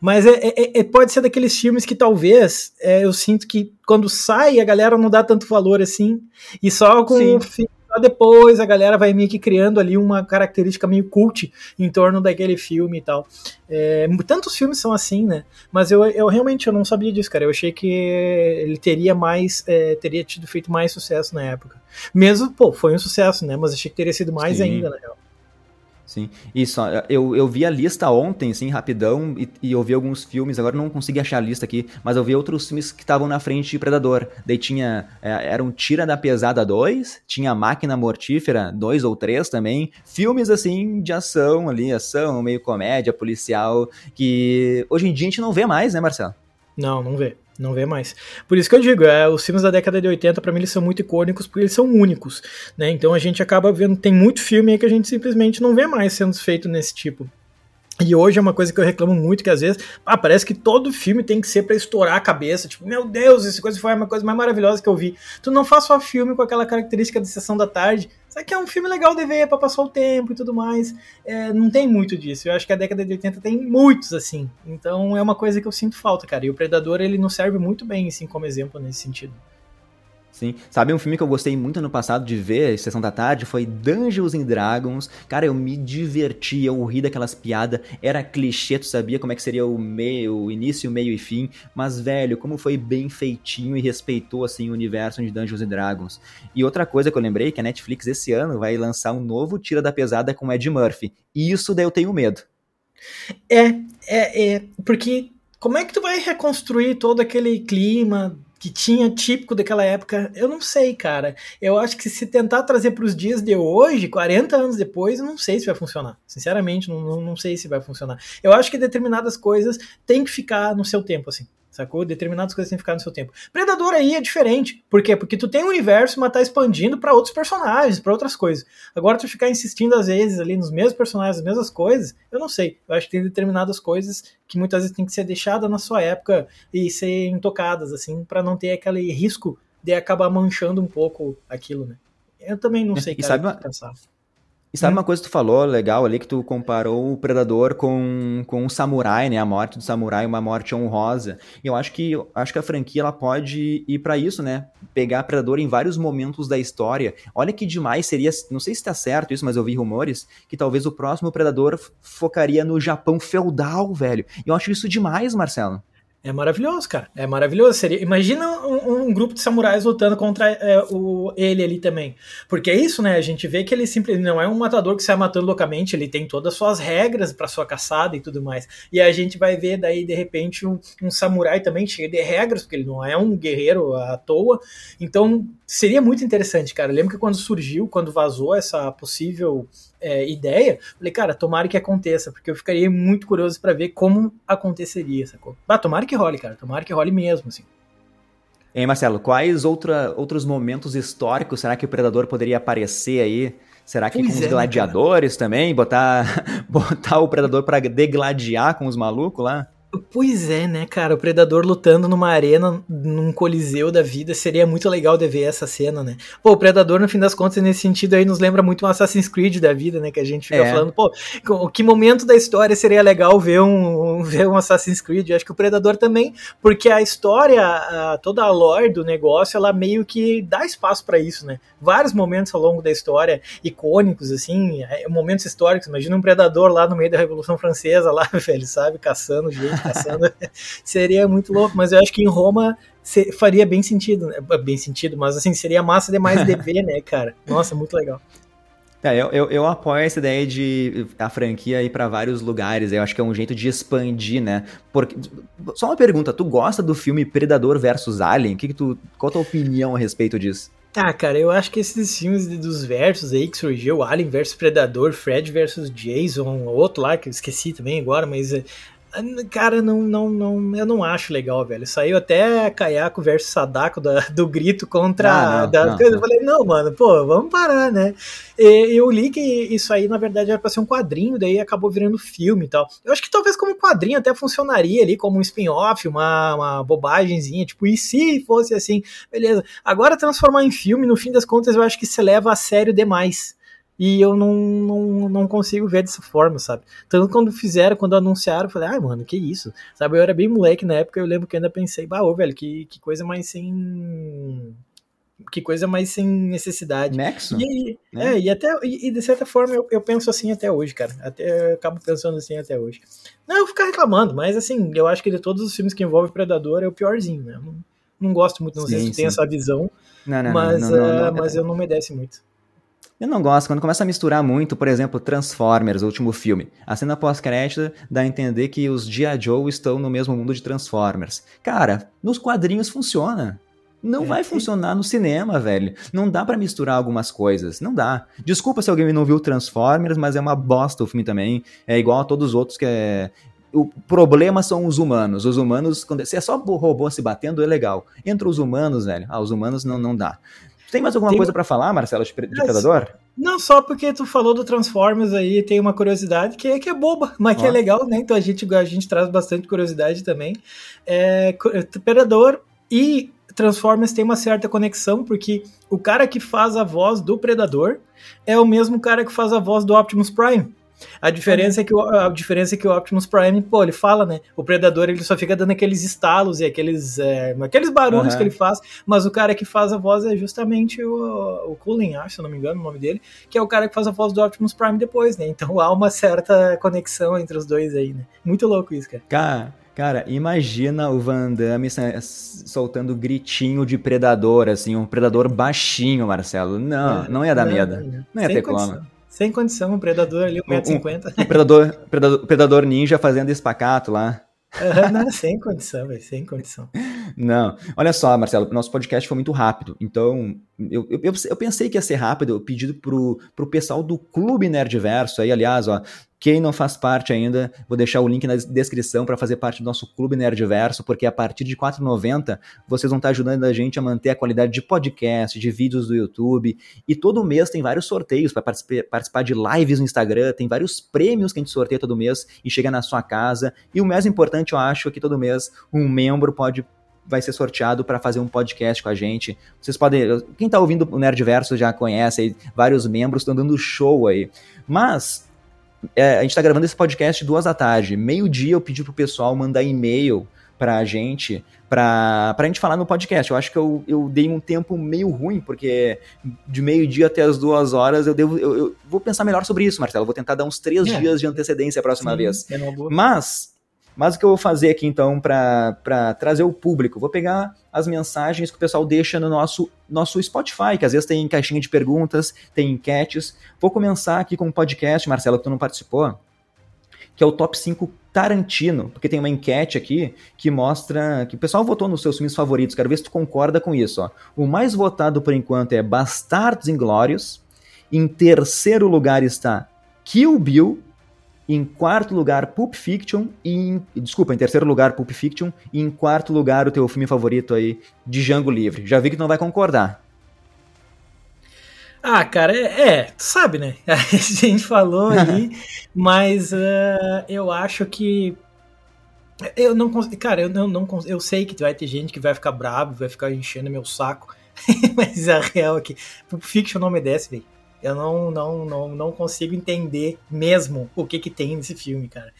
Mas é, é, é pode ser daqueles filmes que talvez é, eu sinto que quando sai a galera não dá tanto valor assim. E só com Sim. o depois a galera vai meio que criando ali uma característica meio cult em torno daquele filme e tal. É, tantos filmes são assim, né? Mas eu, eu realmente eu não sabia disso, cara. Eu achei que ele teria mais, é, teria tido feito mais sucesso na época. Mesmo, pô, foi um sucesso, né? Mas achei que teria sido mais Sim. ainda, na real. Sim, isso. Eu, eu vi a lista ontem, assim, rapidão, e, e eu vi alguns filmes, agora não consegui achar a lista aqui, mas eu vi outros filmes que estavam na frente de Predador. Daí tinha, é, era um Tira da Pesada 2, tinha Máquina Mortífera 2 ou 3 também, filmes, assim, de ação ali, ação, meio comédia, policial, que hoje em dia a gente não vê mais, né, Marcelo? Não, não vê. Não vê mais. Por isso que eu digo, é, os filmes da década de 80, para mim, eles são muito icônicos porque eles são únicos, né? Então a gente acaba vendo, tem muito filme aí que a gente simplesmente não vê mais sendo feito nesse tipo. E hoje é uma coisa que eu reclamo muito, que às vezes, ah, parece que todo filme tem que ser para estourar a cabeça. Tipo, meu Deus, essa coisa foi uma coisa mais maravilhosa que eu vi. Tu não faz só filme com aquela característica de sessão da tarde. Isso aqui é um filme legal de ver, pra passar o tempo e tudo mais. É, não tem muito disso. Eu acho que a década de 80 tem muitos, assim. Então é uma coisa que eu sinto falta, cara. E o Predador, ele nos serve muito bem, assim, como exemplo nesse sentido. Sim. Sabe um filme que eu gostei muito no passado de ver, Sessão da Tarde, foi Dungeons and Dragons. Cara, eu me diverti, eu ri daquelas piadas. Era clichê, tu sabia como é que seria o meio, o início, meio e fim. Mas, velho, como foi bem feitinho e respeitou, assim, o universo de Dungeons and Dragons. E outra coisa que eu lembrei, que a Netflix esse ano vai lançar um novo Tira da Pesada com Ed Murphy. E isso daí eu tenho medo. É, é, é. Porque como é que tu vai reconstruir todo aquele clima que tinha típico daquela época, eu não sei, cara. Eu acho que se tentar trazer para os dias de hoje, 40 anos depois, eu não sei se vai funcionar. Sinceramente, não, não, não sei se vai funcionar. Eu acho que determinadas coisas têm que ficar no seu tempo, assim sacou? Determinadas coisas têm que ficar no seu tempo. Predador aí é diferente. Por quê? Porque tu tem um universo, mas tá expandindo para outros personagens, para outras coisas. Agora tu ficar insistindo às vezes ali nos mesmos personagens, as mesmas coisas, eu não sei. Eu acho que tem determinadas coisas que muitas vezes tem que ser deixadas na sua época e ser intocadas, assim, para não ter aquele risco de acabar manchando um pouco aquilo, né? Eu também não sei, cara, e sabe uma... pensar. E sabe hum. uma coisa que tu falou legal ali, que tu comparou o Predador com, com o Samurai, né? A morte do Samurai, uma morte honrosa. E eu acho que, acho que a franquia ela pode ir para isso, né? Pegar Predador em vários momentos da história. Olha que demais seria, não sei se tá certo isso, mas eu vi rumores, que talvez o próximo Predador focaria no Japão feudal, velho. E eu acho isso demais, Marcelo. É maravilhoso, cara. É maravilhoso. Seria, imagina um, um grupo de samurais lutando contra é, o, ele ali também. Porque é isso, né? A gente vê que ele simplesmente não é um matador que sai matando loucamente, ele tem todas as suas regras para sua caçada e tudo mais. E a gente vai ver daí, de repente, um, um samurai também cheio de regras, porque ele não é um guerreiro à toa. Então, seria muito interessante, cara. Eu lembro que quando surgiu, quando vazou essa possível é, ideia, falei, cara, tomara que aconteça, porque eu ficaria muito curioso para ver como aconteceria, sacou? Ah, tomara que role, cara, tomara que role mesmo, assim. Hein, Marcelo, quais outra, outros momentos históricos será que o Predador poderia aparecer aí? Será que pois com os é, né, gladiadores cara. também? Botar, <laughs> botar o Predador para degladiar com os malucos lá? Pois é, né, cara? O Predador lutando numa arena, num coliseu da vida, seria muito legal de ver essa cena, né? Pô, o Predador, no fim das contas, nesse sentido aí, nos lembra muito um Assassin's Creed da vida, né? Que a gente fica é. falando, pô, que momento da história seria legal ver um, ver um Assassin's Creed? Eu acho que o Predador também, porque a história, a, toda a lore do negócio, ela meio que dá espaço para isso, né? Vários momentos ao longo da história, icônicos, assim, é, momentos históricos. Imagina um Predador lá no meio da Revolução Francesa, lá, <laughs> velho, sabe? Caçando gente passando, <laughs> seria muito louco. Mas eu acho que em Roma faria bem sentido, né? bem sentido, mas assim, seria massa demais de <laughs> ver, né, cara? Nossa, muito legal. É, eu, eu, eu, apoio essa ideia de a franquia ir para vários lugares. Eu acho que é um jeito de expandir, né? Porque, só uma pergunta, tu gosta do filme Predador versus Alien? Que que tu, qual a tua opinião a respeito disso? Ah, cara, eu acho que esses filmes dos versos aí que surgiu, Alien versus Predador, Fred versus Jason, outro lá que eu esqueci também agora, mas Cara, não, não, não, eu não acho legal, velho. Saiu até Kayako versus Sadako da, do grito contra ah, não, da não. Eu falei, não, mano, pô, vamos parar, né? E, eu li que isso aí, na verdade, era pra ser um quadrinho, daí acabou virando filme e tal. Eu acho que talvez como quadrinho até funcionaria ali, como um spin-off, uma, uma bobagemzinha, tipo, e se fosse assim? Beleza. Agora transformar em filme, no fim das contas, eu acho que se leva a sério demais e eu não, não, não consigo ver dessa forma, sabe? Tanto quando fizeram, quando anunciaram, eu falei, ai, ah, mano, que isso? Sabe, eu era bem moleque na época, eu lembro que ainda pensei, bah, ô, velho, que, que coisa mais sem que coisa mais sem necessidade. Nexo? E, né? é, e até e, e, de certa forma eu, eu penso assim até hoje, cara. Até eu acabo pensando assim até hoje. Não, eu vou ficar reclamando, mas assim, eu acho que de todos os filmes que envolvem Predador é o piorzinho, né? Não, não gosto muito, não sim, sei se tu tem essa visão, não, não, mas, uh, mas eu não me desce muito. Eu não gosto quando começa a misturar muito, por exemplo, Transformers, o último filme. A cena pós-crédito dá a entender que os G.I. Joe estão no mesmo mundo de Transformers. Cara, nos quadrinhos funciona. Não é, vai funcionar no cinema, velho. Não dá para misturar algumas coisas. Não dá. Desculpa se alguém não viu Transformers, mas é uma bosta o filme também. É igual a todos os outros que é. O problema são os humanos. Os humanos, quando se é só robô se batendo, é legal. Entre os humanos, velho, ah, os humanos não, não dá. Tem mais alguma tem... coisa para falar, Marcelo, de, de Predador? Não, só porque tu falou do Transformers aí, tem uma curiosidade que é, que é boba, <laughs> mas que é legal, né? Então a gente, a gente traz bastante curiosidade também. É, Predador e Transformers tem uma certa conexão, porque o cara que faz a voz do Predador é o mesmo cara que faz a voz do Optimus Prime. A diferença é que o, a diferença é que o Optimus Prime, pô, ele fala, né? O Predador ele só fica dando aqueles estalos e aqueles, é, aqueles barulhos uhum. que ele faz, mas o cara que faz a voz é justamente o, o Cullen, acho, se não me engano, o nome dele, que é o cara que faz a voz do Optimus Prime depois, né? Então há uma certa conexão entre os dois aí, né? Muito louco isso, cara. Cara, Cara, imagina o Van Damme soltando gritinho de predador, assim, um predador baixinho, Marcelo. Não, é, não ia dar não, medo. Não ia ter condição. como. Sem condição, um predador ali, 1,50m. Um, um, predador, predador, predador ninja fazendo espacato lá. não, <laughs> sem condição, velho, sem condição. Não, olha só, Marcelo, nosso podcast foi muito rápido, então eu, eu, eu pensei que ia ser rápido, eu pedi pro, pro pessoal do Clube Nerdverso, aí aliás, ó, quem não faz parte ainda, vou deixar o link na descrição para fazer parte do nosso Clube Nerdverso, porque a partir de R$ 4,90 vocês vão estar ajudando a gente a manter a qualidade de podcast, de vídeos do YouTube. E todo mês tem vários sorteios para participar de lives no Instagram, tem vários prêmios que a gente sorteia todo mês e chega na sua casa. E o mais importante, eu acho, é que todo mês um membro pode vai ser sorteado para fazer um podcast com a gente. Vocês podem. Quem está ouvindo o Nerdverso já conhece aí, vários membros estão dando show aí. Mas é, a gente está gravando esse podcast duas da tarde. Meio-dia eu pedi pro pessoal mandar e-mail pra gente, pra, pra gente falar no podcast. Eu acho que eu, eu dei um tempo meio ruim, porque de meio-dia até as duas horas eu devo. Eu, eu, vou pensar melhor sobre isso, Marcelo. vou tentar dar uns três é. dias de antecedência a próxima Sim, vez. É Mas mas o que eu vou fazer aqui então para trazer o público? Vou pegar as mensagens que o pessoal deixa no nosso, nosso Spotify, que às vezes tem caixinha de perguntas, tem enquetes. Vou começar aqui com um podcast, Marcelo, que tu não participou, que é o Top 5 Tarantino, porque tem uma enquete aqui que mostra que o pessoal votou nos seus filmes favoritos. Quero ver se tu concorda com isso. Ó. O mais votado por enquanto é Bastardos Inglórios. Em terceiro lugar está Kill Bill. Em quarto lugar, Pulp Fiction. E em, desculpa, em terceiro lugar, Pulp Fiction. E em quarto lugar, o teu filme favorito aí, de Django Livre. Já vi que tu não vai concordar. Ah, cara, é, é tu sabe, né? <laughs> A gente falou aí, <laughs> mas uh, eu acho que eu não consigo. Cara, eu não, não eu sei que vai ter gente que vai ficar bravo, vai ficar enchendo meu saco. <laughs> mas a real é que Pulp Fiction não me desce, velho. Eu não, não, não, não consigo entender mesmo o que que tem nesse filme, cara.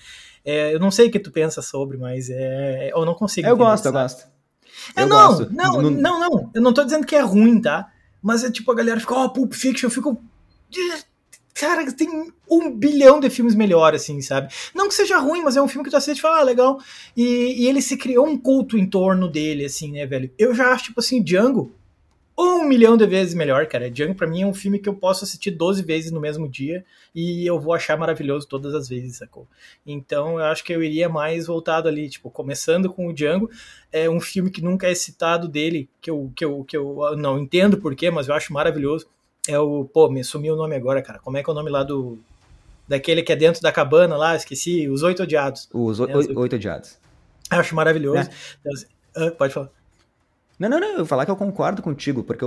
É, eu não sei o que tu pensa sobre, mas é, eu não consigo. Eu gosto, sabe? eu gosto. É, eu não, gosto. Não, não, não, não. Eu não tô dizendo que é ruim, tá? Mas é tipo, a galera fica, ó, oh, Pulp Fiction, eu fico. Cara, tem um bilhão de filmes melhores, assim, sabe? Não que seja ruim, mas é um filme que tu assiste e fala, ah, legal. E, e ele se criou um culto em torno dele, assim, né, velho? Eu já acho, tipo assim, Django um milhão de vezes melhor, cara. Django para mim é um filme que eu posso assistir 12 vezes no mesmo dia e eu vou achar maravilhoso todas as vezes, sacou? Então eu acho que eu iria mais voltado ali, tipo, começando com o Django, é um filme que nunca é citado dele, que eu, que eu, que eu não entendo porquê, mas eu acho maravilhoso. É o, pô, me sumiu o nome agora, cara. Como é que é o nome lá do daquele que é dentro da cabana lá, esqueci, Os Oito Odiados. Os é, Oito Odiados. Eu acho maravilhoso. É. Então, assim, ah, pode falar. Não, não, não, eu vou falar que eu concordo contigo, porque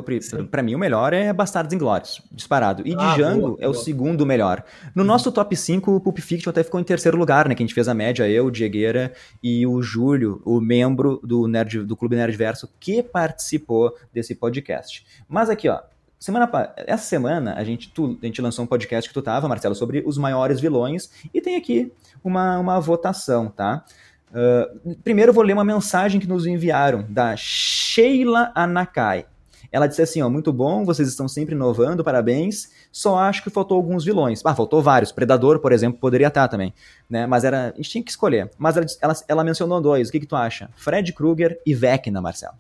para mim o melhor é Bastardos Inglórios, disparado. E ah, Django boa, é boa. o segundo melhor. No uhum. nosso top 5, o Pulp Fiction até ficou em terceiro lugar, né? Que a gente fez a média, eu, o Diegueira e o Júlio, o membro do, Nerd, do Clube Nerdverso, que participou desse podcast. Mas aqui, ó, Semana, essa semana a gente, tu, a gente lançou um podcast que tu tava, Marcelo, sobre os maiores vilões e tem aqui uma, uma votação, tá? Uh, primeiro eu vou ler uma mensagem que nos enviaram da Sheila Anakai. Ela disse assim, ó, muito bom, vocês estão sempre inovando, parabéns. Só acho que faltou alguns vilões. Ah, faltou vários. Predador, por exemplo, poderia estar também, né? Mas era, a gente tinha que escolher. Mas ela, ela, ela mencionou dois. O que, que tu acha? Fred Krueger e Vecna, Marcelo.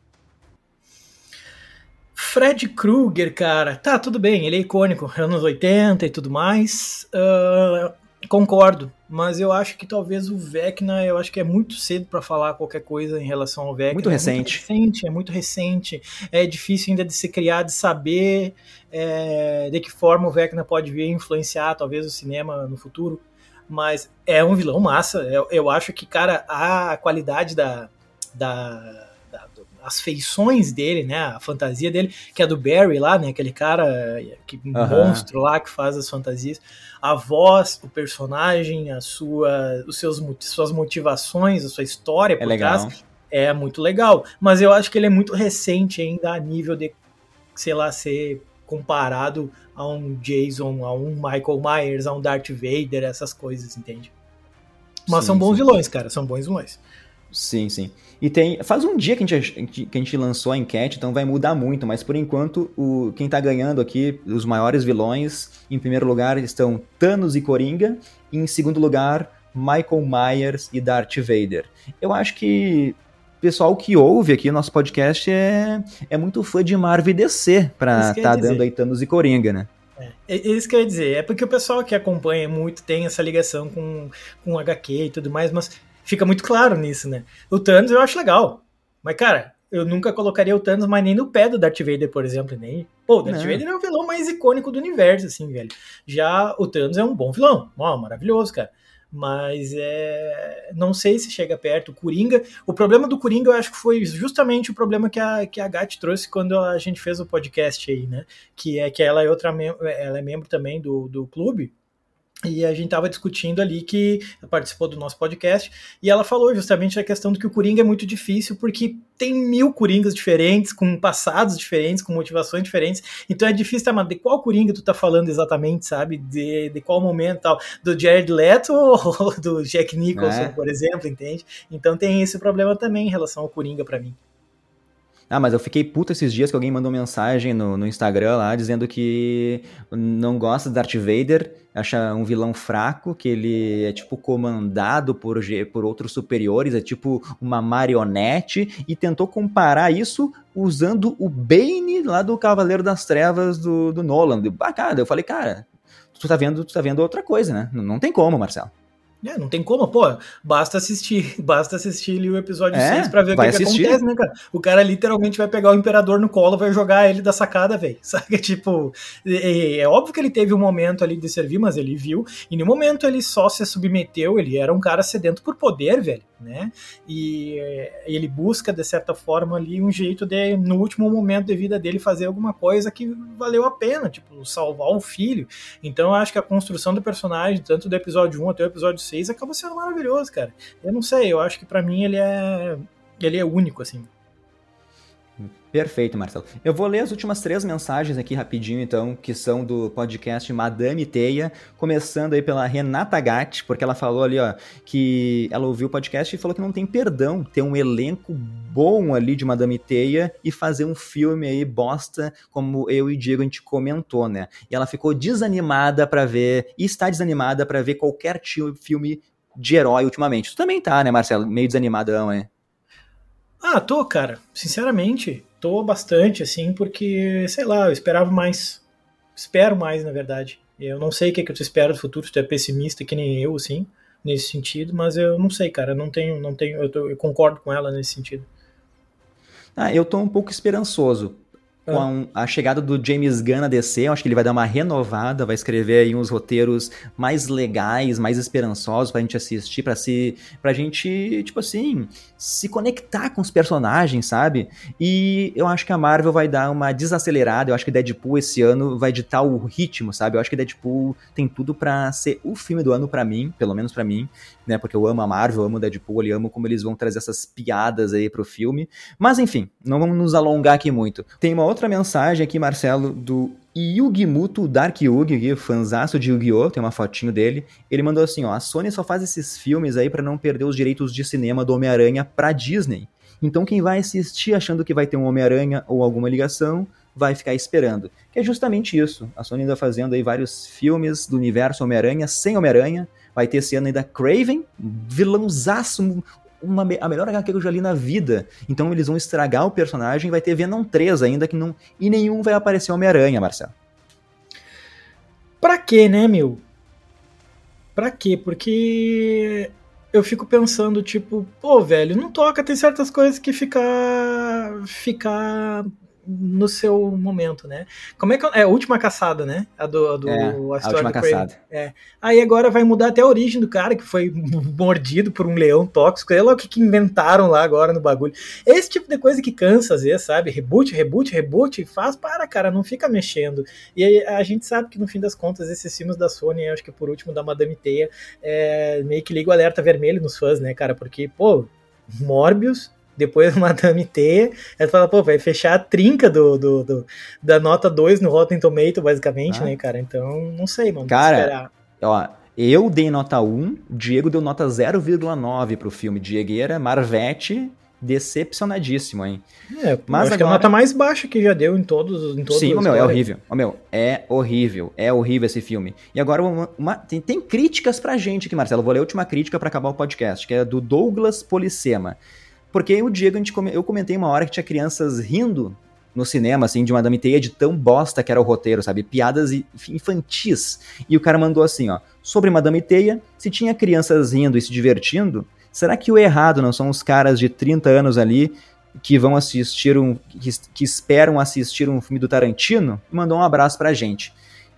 Fred Krueger, cara, tá, tudo bem, ele é icônico, anos 80 e tudo mais. Uh, concordo, mas eu acho que talvez o Vecna, eu acho que é muito cedo para falar qualquer coisa em relação ao Vecna. Muito recente. É muito recente, é muito recente. É difícil ainda de se criar, de saber é, de que forma o Vecna pode vir influenciar talvez o cinema no futuro. Mas é um vilão massa. Eu, eu acho que, cara, a qualidade da, da as feições dele, né, a fantasia dele, que é do Barry lá, né, aquele cara, que uhum. monstro lá que faz as fantasias, a voz, o personagem, a sua, os seus, suas motivações, a sua história é por legal. trás, é muito legal. Mas eu acho que ele é muito recente ainda a nível de, sei lá, ser comparado a um Jason, a um Michael Myers, a um Darth Vader, essas coisas, entende? Mas sim, são bons sim. vilões, cara, são bons vilões. Sim, sim. E tem. Faz um dia que a gente, que a gente lançou a enquete, então vai mudar muito, mas por enquanto, o, quem tá ganhando aqui, os maiores vilões, em primeiro lugar estão Thanos e Coringa, e em segundo lugar, Michael Myers e Darth Vader. Eu acho que o pessoal que ouve aqui o nosso podcast é, é muito fã de Marvel e DC pra estar tá dando aí Thanos e Coringa, né? É, é, isso que eu ia dizer, é porque o pessoal que acompanha muito tem essa ligação com, com HQ e tudo mais, mas fica muito claro nisso, né? O Thanos eu acho legal. Mas, cara, eu nunca colocaria o Thanos mais nem no pé do Darth Vader, por exemplo, nem. Pô, o Darth Não. Vader é o vilão mais icônico do universo, assim, velho. Já o Thanos é um bom vilão. Ó, maravilhoso, cara. Mas é. Não sei se chega perto. O Coringa. O problema do Coringa, eu acho que foi justamente o problema que a, que a Gat trouxe quando a gente fez o podcast aí, né? Que é que ela é outra ela é membro também do, do clube. E a gente estava discutindo ali que participou do nosso podcast e ela falou justamente a questão de que o Coringa é muito difícil porque tem mil Coringas diferentes, com passados diferentes, com motivações diferentes. Então é difícil, tá, de qual Coringa tu tá falando exatamente, sabe? De, de qual momento tal? Do Jared Leto ou <laughs> do Jack Nicholson, é. por exemplo, entende? Então tem esse problema também em relação ao Coringa para mim. Ah, mas eu fiquei puto esses dias que alguém mandou mensagem no, no Instagram lá dizendo que não gosta de Darth Vader, acha um vilão fraco, que ele é tipo comandado por, por outros superiores, é tipo uma marionete, e tentou comparar isso usando o Bane lá do Cavaleiro das Trevas do, do Nolan. Bacana, eu falei, cara, tu tá vendo, tu tá vendo outra coisa, né? Não, não tem como, Marcelo. É, não tem como, pô, basta assistir, <laughs> basta assistir ali o episódio é, 6 pra ver o que, que, acontece, né, cara? O cara literalmente vai pegar o imperador no colo, vai jogar ele da sacada, velho. <laughs> Sabe? Tipo, é, é, óbvio que ele teve um momento ali de servir, mas ele viu, e no momento ele só se submeteu, ele era um cara sedento por poder, velho né? E eh, ele busca, de certa forma, ali um jeito de, no último momento de vida dele, fazer alguma coisa que valeu a pena, tipo, salvar um filho. Então eu acho que a construção do personagem, tanto do episódio 1 até o episódio 6, acaba sendo maravilhoso, cara. Eu não sei, eu acho que para mim ele é. Ele é único, assim. Perfeito, Marcelo. Eu vou ler as últimas três mensagens aqui rapidinho, então, que são do podcast Madame Teia, começando aí pela Renata Gatti, porque ela falou ali, ó, que ela ouviu o podcast e falou que não tem perdão ter um elenco bom ali de Madame Teia e fazer um filme aí bosta, como eu e Diego a gente comentou, né? E ela ficou desanimada para ver, e está desanimada para ver qualquer filme de herói ultimamente. Tu também tá, né, Marcelo? Meio desanimadão, né? Ah, tô, cara. Sinceramente, tô bastante, assim, porque, sei lá, eu esperava mais. Espero mais, na verdade. Eu não sei o que, é que eu espero do futuro, se tu é pessimista que nem eu, assim, nesse sentido, mas eu não sei, cara. Não tenho, não tenho, eu, tô, eu concordo com ela nesse sentido. Ah, eu tô um pouco esperançoso com a, a, chegada do James Gunn na DC, eu acho que ele vai dar uma renovada, vai escrever aí uns roteiros mais legais, mais esperançosos pra gente assistir, pra, se, pra gente, tipo assim, se conectar com os personagens, sabe? E eu acho que a Marvel vai dar uma desacelerada, eu acho que Deadpool esse ano vai ditar o ritmo, sabe? Eu acho que Deadpool tem tudo para ser o filme do ano para mim, pelo menos para mim, né? Porque eu amo a Marvel, eu amo o Deadpool, eu amo como eles vão trazer essas piadas aí pro filme. Mas enfim, não vamos nos alongar aqui muito. Tem uma outra mensagem aqui, Marcelo, do Yugimuto Dark Yugi, fanzaço de Yu-Gi-Oh!, tem uma fotinho dele. Ele mandou assim, ó, a Sony só faz esses filmes aí para não perder os direitos de cinema do Homem-Aranha pra Disney. Então quem vai assistir achando que vai ter um Homem-Aranha ou alguma ligação, vai ficar esperando. Que é justamente isso. A Sony ainda fazendo aí vários filmes do universo Homem-Aranha sem Homem-Aranha. Vai ter esse ano ainda Craven, vilãozaço, uma, a melhor HQ que eu já li na vida. Então eles vão estragar o personagem, vai ter Venom 3 ainda, que não. E nenhum vai aparecer Homem-Aranha, Marcelo. Pra quê, né, meu? Pra quê? Porque eu fico pensando, tipo, pô, velho, não toca, tem certas coisas que fica. fica no seu momento, né? Como é que é a última caçada, né? A do, a do é, a, a última caçada. É. Aí agora vai mudar até a origem do cara que foi <laughs> mordido por um leão tóxico. Sei lá o que, que inventaram lá agora no bagulho. Esse tipo de coisa que cansa às vezes, sabe? Reboot, reboot, reboot, faz para, cara, não fica mexendo. E aí a gente sabe que no fim das contas esses filmes da Sony, acho que por último da Madame Teia, é, meio que liga o alerta vermelho nos fãs, né, cara? Porque, pô, Morbius depois <laughs> Madame T, ela fala, pô, vai fechar a trinca do, do, do da nota 2 no Rotten Tomato, basicamente, ah. né, cara? Então, não sei, mano. Cara, ó, eu dei nota 1, Diego deu nota 0,9 pro filme. Diegueira, Marvete, decepcionadíssimo, hein? É, mas acho agora... que é a nota mais baixa que já deu em todos, em todos Sim, meu, é horrível. Oh, meu, é horrível. É horrível esse filme. E agora uma, uma, tem, tem críticas pra gente aqui, Marcelo. vou ler a última crítica para acabar o podcast, que é do Douglas Policema. Porque o Diego, a gente, eu comentei uma hora que tinha crianças rindo no cinema, assim, de Madame Teia, de tão bosta que era o roteiro, sabe? Piadas infantis. E o cara mandou assim, ó. Sobre Madame Teia, se tinha crianças rindo e se divertindo, será que o errado não são os caras de 30 anos ali que vão assistir um. que, que esperam assistir um filme do Tarantino? Mandou um abraço pra gente.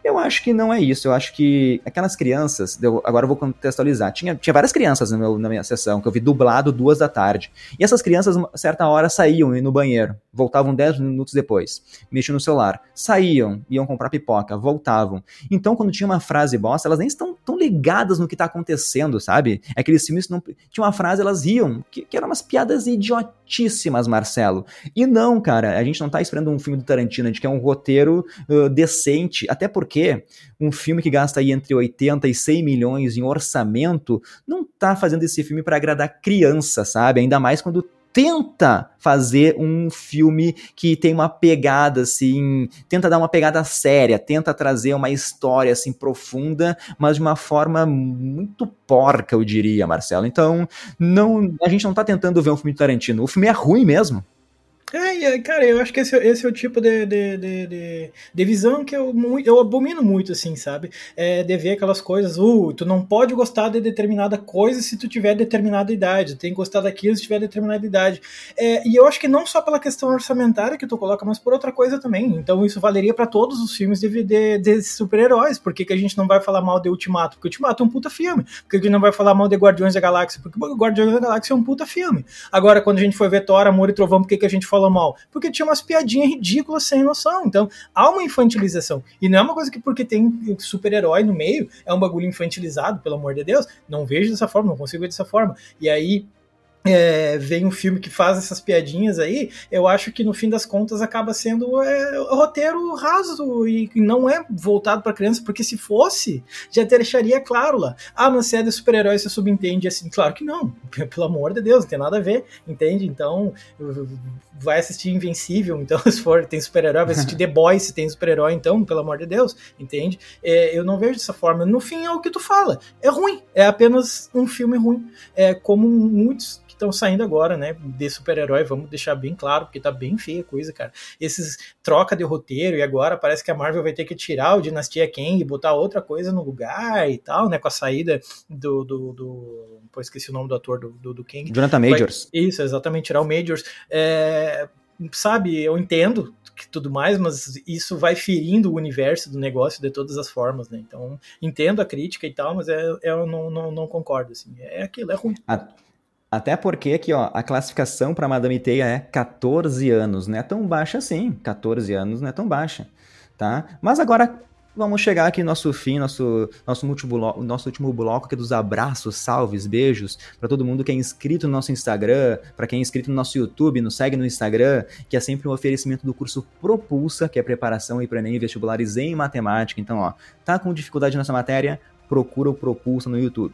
Eu acho que não é isso. Eu acho que aquelas crianças, eu, agora eu vou contextualizar. Tinha, tinha várias crianças meu, na minha sessão que eu vi dublado duas da tarde. E essas crianças, certa hora, saíam no banheiro, voltavam dez minutos depois, mexiam no celular, saíam, iam comprar pipoca, voltavam. Então, quando tinha uma frase bosta, elas nem estão tão ligadas no que tá acontecendo, sabe? Aqueles filmes não. Tinha uma frase, elas riam, que, que eram umas piadas idiotíssimas, Marcelo. E não, cara, a gente não tá esperando um filme do Tarantino, a gente quer um roteiro uh, decente, até porque porque um filme que gasta aí entre 80 e 100 milhões em orçamento não tá fazendo esse filme para agradar criança, sabe? Ainda mais quando tenta fazer um filme que tem uma pegada assim, tenta dar uma pegada séria, tenta trazer uma história assim profunda, mas de uma forma muito porca, eu diria, Marcelo. Então, não, a gente não tá tentando ver um filme de Tarantino. O filme é ruim mesmo. É, cara, eu acho que esse, esse é o tipo de, de, de, de, de visão que eu, eu abomino muito, assim, sabe? É de ver aquelas coisas, uh, tu não pode gostar de determinada coisa se tu tiver determinada idade, tem que gostar daquilo se tiver determinada idade. É, e eu acho que não só pela questão orçamentária que tu coloca, mas por outra coisa também. Então isso valeria para todos os filmes de, de, de super-heróis. Por que, que a gente não vai falar mal de Ultimato? Porque Ultimato é um puta filme. Por que a gente não vai falar mal de Guardiões da Galáxia? Porque Guardiões da Galáxia é um puta filme. Agora, quando a gente foi ver Thor, Amor e Trovão, por que, que a gente falou mal? Porque tinha umas piadinhas ridículas sem noção. Então, há uma infantilização. E não é uma coisa que porque tem super-herói no meio, é um bagulho infantilizado, pelo amor de Deus. Não vejo dessa forma, não consigo ver dessa forma. E aí, é, vem um filme que faz essas piadinhas aí, eu acho que no fim das contas acaba sendo é, roteiro raso e, não é voltado para criança, porque se fosse, já deixaria claro lá. Ah, mas se é de super-herói, você subentende assim. Claro que não, <laughs> pelo amor de Deus, não tem nada a ver, entende? Então, vai assistir Invencível, então, <laughs> se for, tem super-herói, vai assistir <laughs> The Boys, se tem super-herói, então, pelo amor de Deus, entende? É, eu não vejo dessa forma. No fim, é o que tu fala. É ruim, é apenas um filme ruim. É como muitos estão saindo agora, né, de super-herói, vamos deixar bem claro, porque tá bem feia a coisa, cara. Esses troca de roteiro e agora parece que a Marvel vai ter que tirar o Dinastia Kang e botar outra coisa no lugar e tal, né, com a saída do, do, do pô, esqueci o nome do ator do, do, do Kang. Jonathan Majors. Vai, isso, exatamente, tirar o Majors. É, sabe, eu entendo que tudo mais, mas isso vai ferindo o universo do negócio de todas as formas, né? Então, entendo a crítica e tal, mas é, eu não, não, não concordo, assim. É aquilo, é ruim. Ah, até porque aqui, ó, a classificação para Madame Teia é 14 anos, não é tão baixa assim. 14 anos não é tão baixa, tá? Mas agora vamos chegar aqui no nosso fim, nosso, nosso, multibloco, nosso último bloco aqui dos abraços, salves, beijos para todo mundo que é inscrito no nosso Instagram, para quem é inscrito no nosso YouTube, nos segue no Instagram, que é sempre um oferecimento do curso Propulsa, que é preparação e para Enem vestibulares em matemática. Então, ó, tá com dificuldade nessa matéria? Procura o Propulsa no YouTube.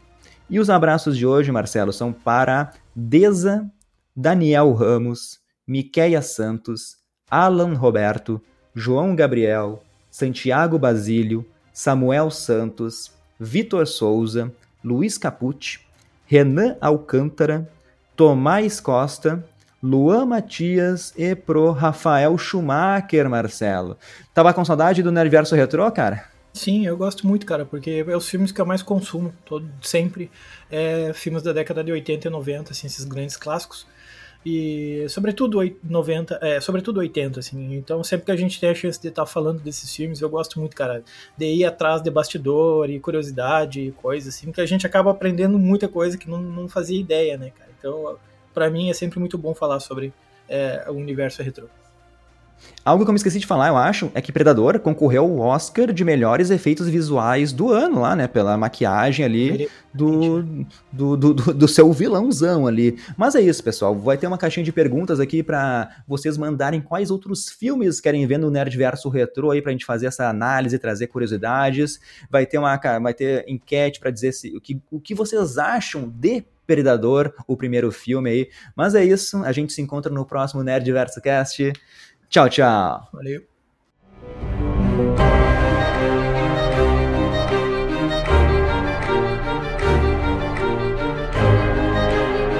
E os abraços de hoje, Marcelo, são para Deza, Daniel Ramos, Miqueia Santos, Alan Roberto, João Gabriel, Santiago Basílio, Samuel Santos, Vitor Souza, Luiz Capucci, Renan Alcântara, Tomás Costa, Luan Matias e pro Rafael Schumacher, Marcelo. Tava com saudade do Nerdverso Retrô, cara? Sim, eu gosto muito, cara, porque é os filmes que eu mais consumo, todo, sempre, é filmes da década de 80 e 90, assim, esses grandes clássicos. E sobretudo 90, é, sobretudo 80, assim. Então, sempre que a gente tem a chance de estar tá falando desses filmes, eu gosto muito, cara, de ir atrás de bastidor e curiosidade e coisas assim, que a gente acaba aprendendo muita coisa que não, não fazia ideia, né, cara? Então, para mim é sempre muito bom falar sobre é, o universo retrô. Algo que eu me esqueci de falar, eu acho, é que Predador concorreu ao Oscar de melhores efeitos visuais do ano lá, né? Pela maquiagem ali do, do, do, do, seu vilãozão ali. Mas é isso, pessoal. Vai ter uma caixinha de perguntas aqui para vocês mandarem quais outros filmes querem ver no Nerdverso Retro aí pra gente fazer essa análise, trazer curiosidades. Vai ter uma vai ter enquete para dizer se, o, que, o que vocês acham de Predador, o primeiro filme aí. Mas é isso, a gente se encontra no próximo Nerdverso Cast. Tchau, tchau. Valeu.